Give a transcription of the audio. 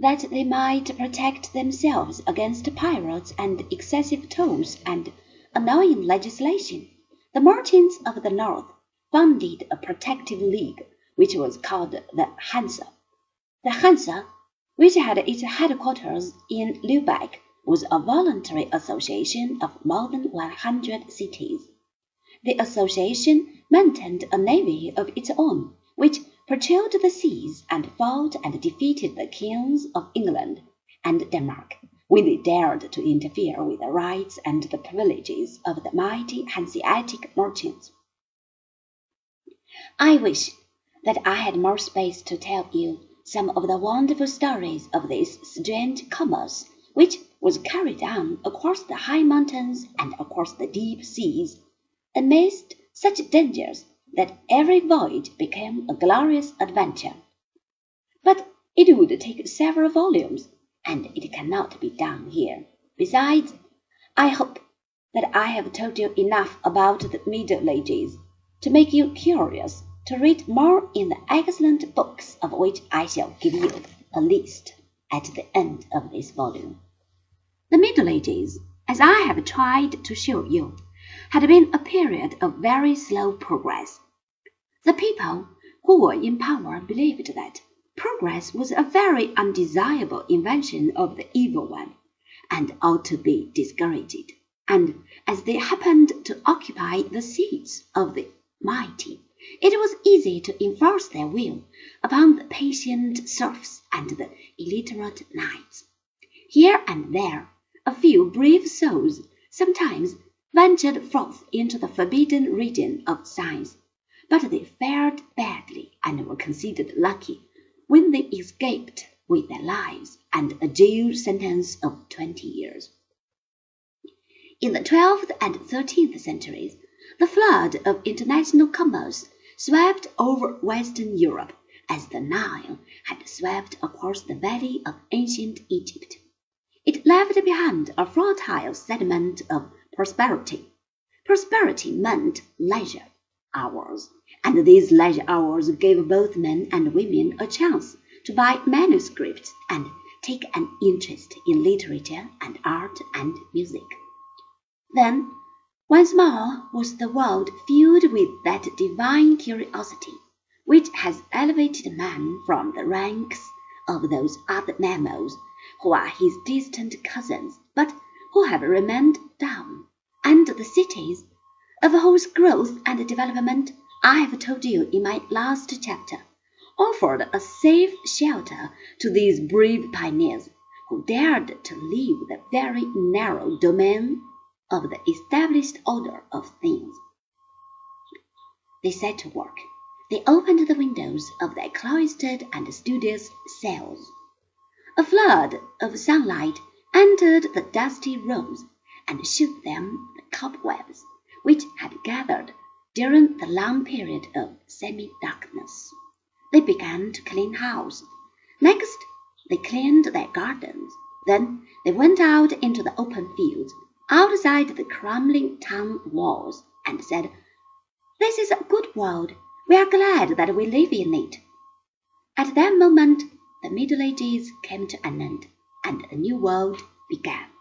that they might protect themselves against pirates and excessive tolls and annoying legislation, the merchants of the North founded a protective league which was called the Hansa. The Hansa, which had its headquarters in Lubeck, was a voluntary association of more than one hundred cities. The association maintained a navy of its own, which patrolled the seas and fought and defeated the kings of England and Denmark when they dared to interfere with the rights and the privileges of the mighty Hanseatic merchants. I wish that I had more space to tell you some of the wonderful stories of this strange commerce which was carried on across the high mountains and across the deep seas, amidst such dangers that every voyage became a glorious adventure. But it would take several volumes, and it cannot be done here. Besides, I hope that I have told you enough about the Middle Ages to make you curious to read more in the excellent books of which I shall give you a list at the end of this volume. The Middle Ages, as I have tried to show you, had been a period of very slow progress. The people who were in power believed that progress was a very undesirable invention of the evil one, and ought to be discouraged. And as they happened to occupy the seats of the mighty, it was easy to enforce their will upon the patient serfs and the illiterate knights. Here and there a few brave souls sometimes ventured forth into the forbidden region of science, but they fared badly and were considered lucky when they escaped with their lives and a jail sentence of twenty years. In the twelfth and thirteenth centuries, the flood of international commerce swept over Western Europe as the Nile had swept across the valley of ancient Egypt. It left behind a fertile sediment of prosperity. Prosperity meant leisure hours, and these leisure hours gave both men and women a chance to buy manuscripts and take an interest in literature and art and music. Then once more was the world filled with that divine curiosity which has elevated man from the ranks of those other mammals who are his distant cousins, but who have remained dumb, and the cities, of whose growth and development I have told you in my last chapter, offered a safe shelter to these brave pioneers who dared to leave the very narrow domain of the established order of things. They set to work. They opened the windows of their cloistered and studious cells. A flood of sunlight entered the dusty rooms and shook them the cobwebs which had gathered during the long period of semi-darkness. They began to clean house. Next, they cleaned their gardens. Then they went out into the open fields outside the crumbling town walls, and said, This is a good world. We are glad that we live in it. At that moment, the Middle Ages came to an end, and a new world began.